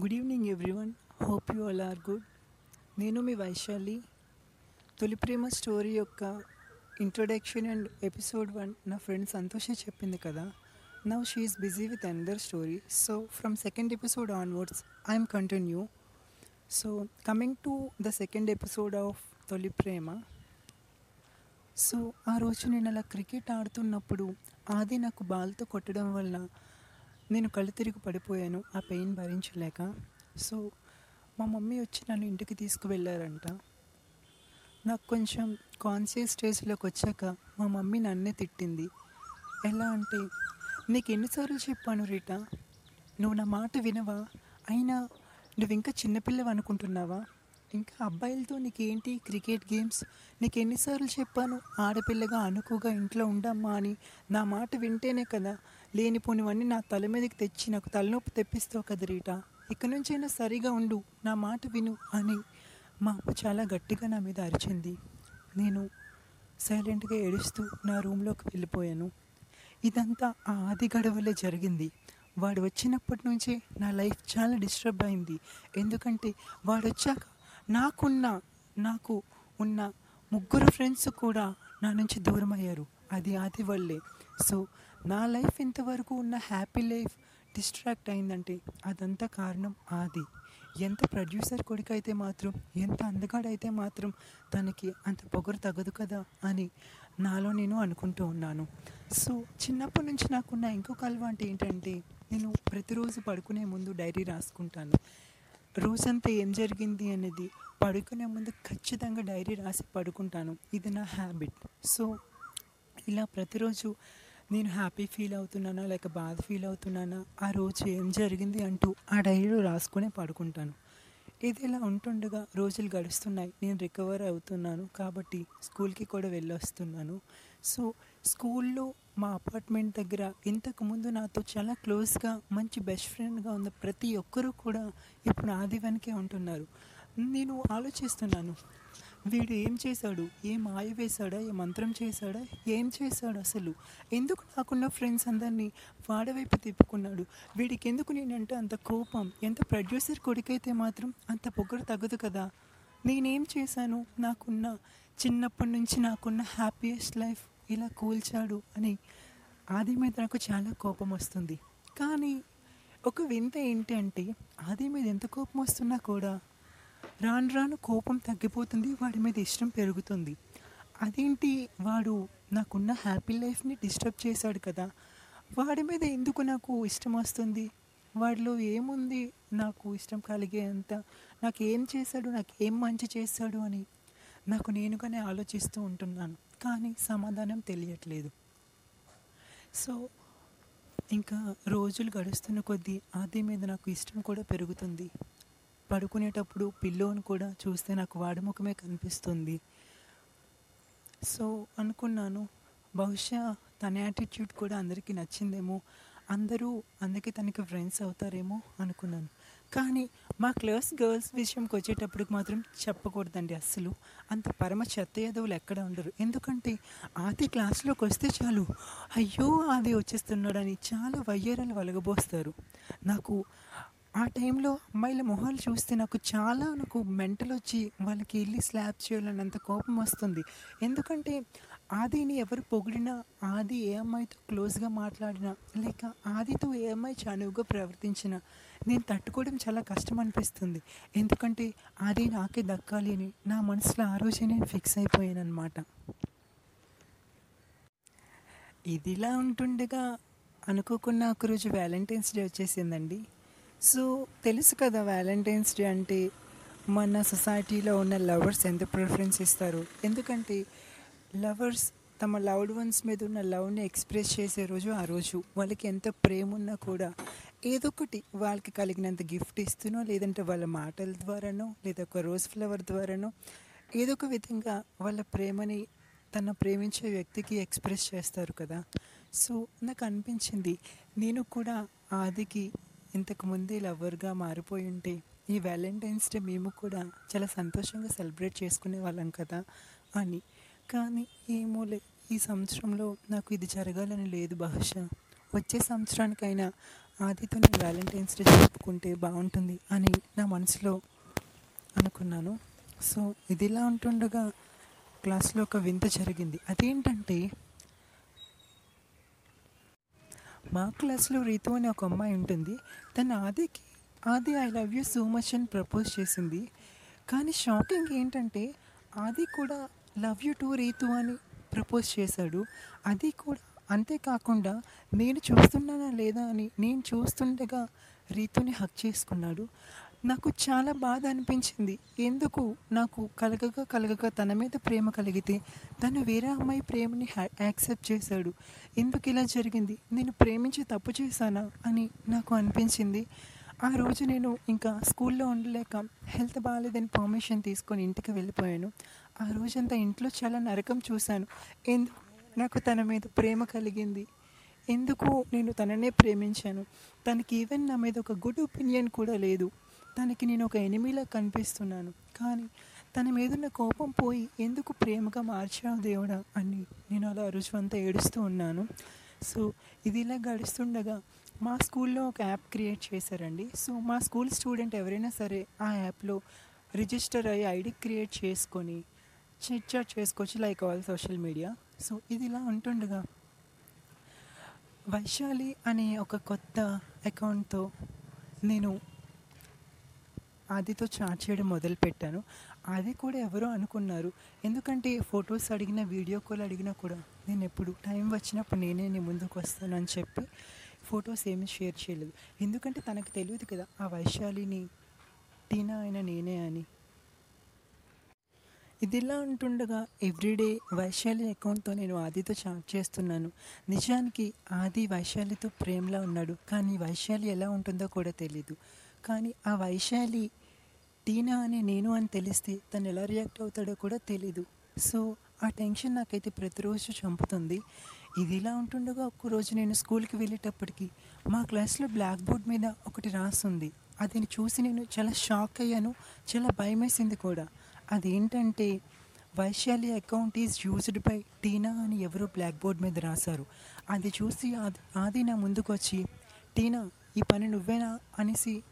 Good evening everyone hope you all are good నేను మీ Vaishali. Tholi Prema story యొక్క ఇంట్రొడక్షన్ అండ్ ఎపిసోడ్ వన్ నా friend సంతోషే చెప్పింది కదా. Now she's busy with another story so from second episode onwards I'm continue so coming to the second episode of Tholi Prema. So ఆ రోజు నేను అలా క్రికెట్ ఆడుతున్నప్పుడు ఆది నాకు బాల్తో కొట్టడం వల్ల నేను కళ్ళు తిరిగి పడిపోయాను. ఆ పెయిన్ భరించలేక. సో మా మమ్మీ వచ్చి నన్ను ఇంటికి తీసుకువెళ్ళారంట. నాకు కొంచెం కాన్షియస్ స్టేజ్లోకి వచ్చాక మా మమ్మీ నన్నే తిట్టింది. ఎలా అంటే నీకు ఎన్నిసార్లు చెప్పాను రీటా? నువ్వు నా మాట వినవా? అయినా నువ్వు ఇంకా చిన్నపిల్లవి అనుకుంటున్నావా? ఇంకా అబ్బాయిలతో నీకేంటి క్రికెట్ గేమ్స్? నీకు ఎన్నిసార్లు చెప్పాను? ఆడపిల్లగా అనుకుగా ఇంట్లో ఉండమ్మా అని నా మాట వింటేనే కదా లేనిపోనివన్నీ నా తల మీదకి తెచ్చి నాకు తలనొప్పి తెప్పిస్తావు కదా ఇక నుంచైనా సరిగా ఉండు నా మాట విను అని మా చాలా గట్టిగా నా మీద అరిచింది. నేను సైలెంట్గా ఏడుస్తూ నా రూమ్లోకి వెళ్ళిపోయాను. ఇదంతా ఆ ఆది గడవలే జరిగింది. వాడు వచ్చినప్పటి నుంచే నా లైఫ్ చాలా డిస్టర్బ్ అయింది. ఎందుకంటే వాడు వచ్చాక నాకున్న నాకు ఉన్న ముగ్గురు ఫ్రెండ్స్ కూడా నా నుంచి దూరం అయ్యారు అది ఆది వల్లే. సో నా లైఫ్ ఇంతవరకు ఉన్న హ్యాపీ లైఫ్ డిస్ట్రాక్ట్ అయిందంటే అదంతా కారణం ఆది. ఎంత ప్రొడ్యూసర్ కొడుకు అయితే మాత్రం ఎంత అందగాడైతే మాత్రం తనకి అంత పొగరు తగదు కదా అని నాలో నేను అనుకుంటూ ఉన్నాను. సో చిన్నప్పటి నుంచి నాకున్న ఇంకొక అలవాటు ఏంటంటే నేను ప్రతిరోజు పడుకునే ముందు డైరీ రాసుకుంటాను. రోజంతా ఏం జరిగింది అనేది పడుకునే ముందు ఖచ్చితంగా డైరీ రాసి పడుకుంటాను. ఇది నా హ్యాబిట్. సో ఇలా ప్రతిరోజు నేను హ్యాపీ ఫీల్ అవుతున్నానా? లేక బాధ ఫీల్ అవుతున్నానా? ఆ రోజు ఏం జరిగింది అంటూ ఆ డైరీలో రాసుకునే పడుకుంటాను. ఇది ఇలా ఉంటుండగా రోజులు గడుస్తున్నాయి. నేను రికవర్ అవుతున్నాను. కాబట్టి స్కూల్కి కూడా వెళ్ళొస్తున్నాను. సో స్కూల్లో మా అపార్ట్మెంట్ దగ్గర ఇంతకుముందు నాతో చాలా క్లోజ్గా మంచి బెస్ట్ ఫ్రెండ్గా ఉన్న ప్రతి ఒక్కరూ కూడా ఇప్పుడు ఆది వెనకే ఉంటున్నారు. నేను ఆలోచిస్తున్నాను. వీడు ఏం చేశాడు? ఏ మాయ వేశాడా? ఏ మంత్రం చేశాడా? ఏం చేశాడు అసలు? ఎందుకు నాకున్న ఫ్రెండ్స్ అందరినీ వాడవైపు తిప్పుకున్నాడు? వీడికి ఎందుకు నేనంటే అంత కోపం? ఎంత ప్రొడ్యూసర్ కొడుకైతే మాత్రం అంత పొగరు తగ్గదు కదా? నేనేం చేశాను? నాకున్న చిన్నప్పటి నుంచి నాకున్న హ్యాపీయెస్ట్ లైఫ్ ఇలా కూల్చాడు అని ఆది మీద నాకు చాలా కోపం వస్తుంది. కానీ ఒక వింత ఏంటి అంటే ఆది మీద ఎంత కోపం వస్తున్నా కూడా రాను రాను కోపం తగ్గిపోతుంది వాడి మీద ఇష్టం పెరుగుతుంది. అదేంటి? వాడు నాకున్న హ్యాపీ లైఫ్ని డిస్టర్బ్ చేశాడు కదా. వాడి మీద ఎందుకు నాకు ఇష్టం వస్తుంది? వాడిలో ఏముంది? నాకు ఇష్టం కలిగే అంత. నాకు ఏం చేశాడు? నాకు ఏం మంచి చేశాడు అని నాకు నేనుగానే ఆలోచిస్తూ ఉంటున్నాను. కానీ సమాధానం తెలియట్లేదు. సో ఇంకా రోజులు గడుస్తున్న కొద్దీ ఆది మీద నాకు ఇష్టం కూడా పెరుగుతుంది. పడుకునేటప్పుడు పిల్లోని కూడా చూస్తే నాకు వాడి ముఖమే కనిపిస్తుంది. సో అనుకున్నాను బహుశా తన యాటిట్యూడ్ కూడా అందరికీ నచ్చిందేమో అందరూ అందుకే తనకి ఫ్రెండ్స్ అవుతారేమో అనుకున్నాను. కానీ మా క్లాస్ గర్ల్స్ విషయంకి వచ్చేటప్పటికి మాత్రం చెప్పకూడదండి అస్సలు. అంత పరమ చెత్త యాదవులు ఎక్కడ ఉండరు. ఎందుకంటే ఆది క్లాస్లోకి వస్తే చాలు. అయ్యో ఆది వచ్చేస్తున్నాడని చాలా వయ్యారాలు వలగబోస్తారు. నాకు ఆ టైంలో అమ్మాయిల మొహాలు చూస్తే నాకు చాలా నాకు మెంటల్ వచ్చి వాళ్ళకి వెళ్ళి స్లాబ్ చేయాలని అంత కోపం వస్తుంది. ఎందుకంటే ఆదిని ఎవరు పొగిడినా ఆది ఏ అమ్మాయితో క్లోజ్గా మాట్లాడినా లేక ఆదితో ఏ అమ్మాయి చనువుగా ప్రవర్తించినా నేను తట్టుకోవడం చాలా కష్టం అనిపిస్తుంది. ఎందుకంటే ఆది నాకే దక్కాలి అని నా మనసులో ఆ రోజే నేను ఫిక్స్ అయిపోయాను అనమాట ఇదిలా ఉంటుండగా అనుకోకుండా ఒకరోజు వ్యాలంటైన్స్ డే వచ్చేసిందండి. సో తెలుసు కదా వ్యాలంటైన్స్ డే అంటే మన సొసైటీలో ఉన్న లవర్స్ ఎంత ప్రిఫరెన్స్ ఇస్తారు. ఎందుకంటే లవర్స్ తమ లవ్డ్ వన్స్ మీద ఉన్న లవ్ని ఎక్స్ప్రెస్ చేసే రోజు ఆ రోజు. వాళ్ళకి ఎంత ప్రేమ ఉన్నా కూడా ఏదో ఒకటి వాళ్ళకి కలిగినంత గిఫ్ట్ ఇస్తునో లేదంటే వాళ్ళ మాటల ద్వారానో లేదా ఒక రోజ్ ఫ్లవర్ ద్వారానో ఏదో ఒక విధంగా వాళ్ళ ప్రేమని తన ప్రేమించే వ్యక్తికి ఎక్స్ప్రెస్ చేస్తారు కదా. సో నాకు అనిపించింది నేను కూడా ఆదికి ఇంతకుముందే లవర్గా మారిపోయి ఉంటే ఈ వ్యాలంటైన్స్ డే మేము కూడా చాలా సంతోషంగా సెలబ్రేట్ చేసుకునే వాళ్ళం కదా అని. కానీ ఏమోలే ఈ సంవత్సరంలో నాకు ఇది జరగాలని లేదు బహుశా. వచ్చే సంవత్సరానికైనా ఆదితో నేను వ్యాలంటైన్స్ డే జరుపుకుంటే బాగుంటుంది అని నా మనసులో అనుకున్నాను. సో ఇదిలా ఉంటుండగా క్లాస్లో ఒక వింత జరిగింది. అదేంటంటే మా క్లాస్లో రీతు అనే ఒక అమ్మాయి ఉంటుంది. తను ఆదికి Aadi I love you so much అని ప్రపోజ్ చేసింది. కానీ షాకింగ్ ఏంటంటే ఆది కూడా లవ్ యూ టు రీతు అని ప్రపోజ్ చేశాడు. అది కూడా అంతేకాకుండా నేను చూస్తున్నానా లేదా అని నేను చూస్తుండగా రీతుని హక్ చేసుకున్నాడు. నాకు చాలా బాధ అనిపించింది. ఎందుకు? నాకు కలగక కలగక తన మీద ప్రేమ కలిగితే తను వేరే అమ్మాయి ప్రేమని యాక్సెప్ట్ చేశాడు. ఎందుకు ఇలా జరిగింది? నేను ప్రేమించి తప్పు చేశానా? అని నాకు అనిపించింది. ఆ రోజు నేను ఇంకా స్కూల్లో ఉండలేక హెల్త్ బాగాలేదని పర్మిషన్ తీసుకొని ఇంటికి వెళ్ళిపోయాను. ఆ రోజంతా ఇంట్లో చాలా నరకం చూశాను. ఎందుకు నాకు తన మీద ప్రేమ కలిగింది. ఎందుకు నేను తననే ప్రేమించాను? తనకి ఈవెన్ నా మీద ఒక గుడ్ ఒపీనియన్ కూడా లేదు. తనకి నేను ఒక ఎనిమిలా కనిపిస్తున్నాను. కానీ తన మీదున్న కోపం పోయి ఎందుకు ప్రేమగా మార్చావు దేవుడా అని నేను అలా రుజువంతా ఏడుస్తూ ఉన్నాను. సో ఇది ఇలా గడుస్తుండగా మా స్కూల్లో ఒక యాప్ క్రియేట్ చేశారండి. సో మా స్కూల్ స్టూడెంట్ ఎవరైనా సరే ఆ యాప్లో రిజిస్టర్ అయ్యి ఐడి క్రియేట్ చేసుకొని చిట్ చాట్ చేసుకోవచ్చు like all social media. So ఇది ఇలా ఉంటుండగా వైశాలి అనే ఒక కొత్త అకౌంట్తో నేను ఆదితో చాట్ చేయడం మొదలుపెట్టాను. అది కూడా ఎవరో అనుకున్నారు. ఎందుకంటే ఫొటోస్ అడిగిన వీడియో కాల్ అడిగినా కూడా నేను ఎప్పుడు టైం వచ్చినప్పుడు నేనే నీ ముందుకు వస్తానని చెప్పి ఫొటోస్ ఏమీ షేర్ చేయలేదు. ఎందుకంటే తనకు తెలియదు కదా ఆ వైశాలిని టీనా అయిన నేనే అని. ఇదిలా ఉంటుండగా ఎవ్రీడే వైశాలి అకౌంట్తో నేను ఆదితో చాట్ చేస్తున్నాను. నిజానికి ఆది వైశాలితో ప్రేమలా ఉన్నాడు. కానీ వైశాలి ఎలా ఉంటుందో కూడా తెలీదు. కానీ ఆ వైశాలి టీనా అని నేను అని తెలిస్తే తను ఎలా రియాక్ట్ అవుతాడో కూడా తెలీదు. సో ఆ టెన్షన్ నాకైతే ప్రతిరోజు చంపుతుంది. ఇది ఇలా ఉంటుండగా ఒక్కరోజు నేను స్కూల్కి వెళ్ళేటప్పటికి మా క్లాస్లో బ్లాక్ బోర్డ్ మీద ఒకటి రాస్తుంది అది చూసి నేను చాలా షాక్ అయ్యాను. చాలా భయమేసింది కూడా. అదేంటంటే Vaishali account is used by Tina అని ఎవరో బ్లాక్ బోర్డ్ మీద రాశారు. అది చూసి ఆది ఆది నా ముందుకు వచ్చి టీనా ఈ పని నువ్వేనా? అనేసి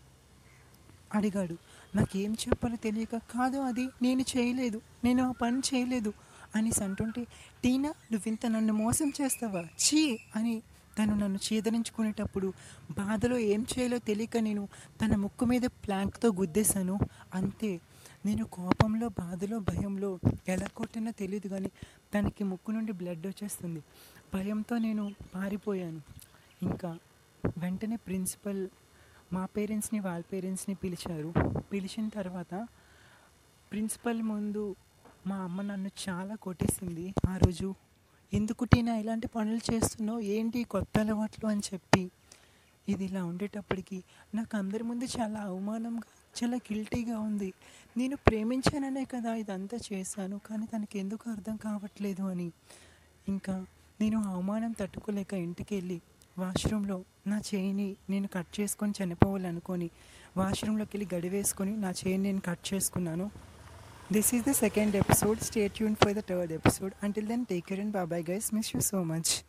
అడిగాడు. నాకేం చెప్పాలో తెలియక కాదు అది నేను చేయలేదు నేను ఆ పని చేయలేదు అనేసి అంటుంటే టీనా నువ్వింత నన్ను మోసం చేస్తావా? చీ అని తను నన్ను చేదరించుకునేటప్పుడు బాధలో ఏం చేయాలో తెలియక నేను తన ముక్కు మీద ప్లాంక్తో గుద్దేశాను. అంతే నేను కోపంలో బాధలో భయంలో ఎలా కొట్టినా తెలియదు కానీ తనకి ముక్కు నుండి బ్లడ్ వచ్చేస్తుంది. భయంతో నేను పారిపోయాను. ఇంకా వెంటనే ప్రిన్సిపల్ మా పేరెంట్స్ని వాళ్ళ పేరెంట్స్ని పిలిచారు. పిలిచిన తర్వాత ప్రిన్సిపల్ ముందు మా అమ్మ నన్ను చాలా కొట్టేసింది. ఆ రోజు ఎందుకు టీనా ఇలాంటి పనులు చేస్తున్నావు? ఏంటి కొత్త అలవాట్లు అని చెప్పి. ఇది ఇలా ఉండేటప్పటికి నాకు అందరి ముందు చాలా అవమానంగా చాలా గిల్టీగా ఉంది. నేను ప్రేమించాననే కదా ఇదంతా చేశాను కానీ తనకి ఎందుకు అర్థం కావట్లేదు అని. ఇంకా నేను అవమానం తట్టుకోలేక ఇంటికి వెళ్ళి వాష్రూమ్లో నా చేయిని నేను కట్ చేసుకొని చనిపోవాలనుకొని వాష్రూమ్లోకి వెళ్ళి గడి వేసుకొని నా చేయిని నేను కట్ చేసుకున్నాను. This is the second episode stay tune for the third episode until then take care and bye bye guys miss you so much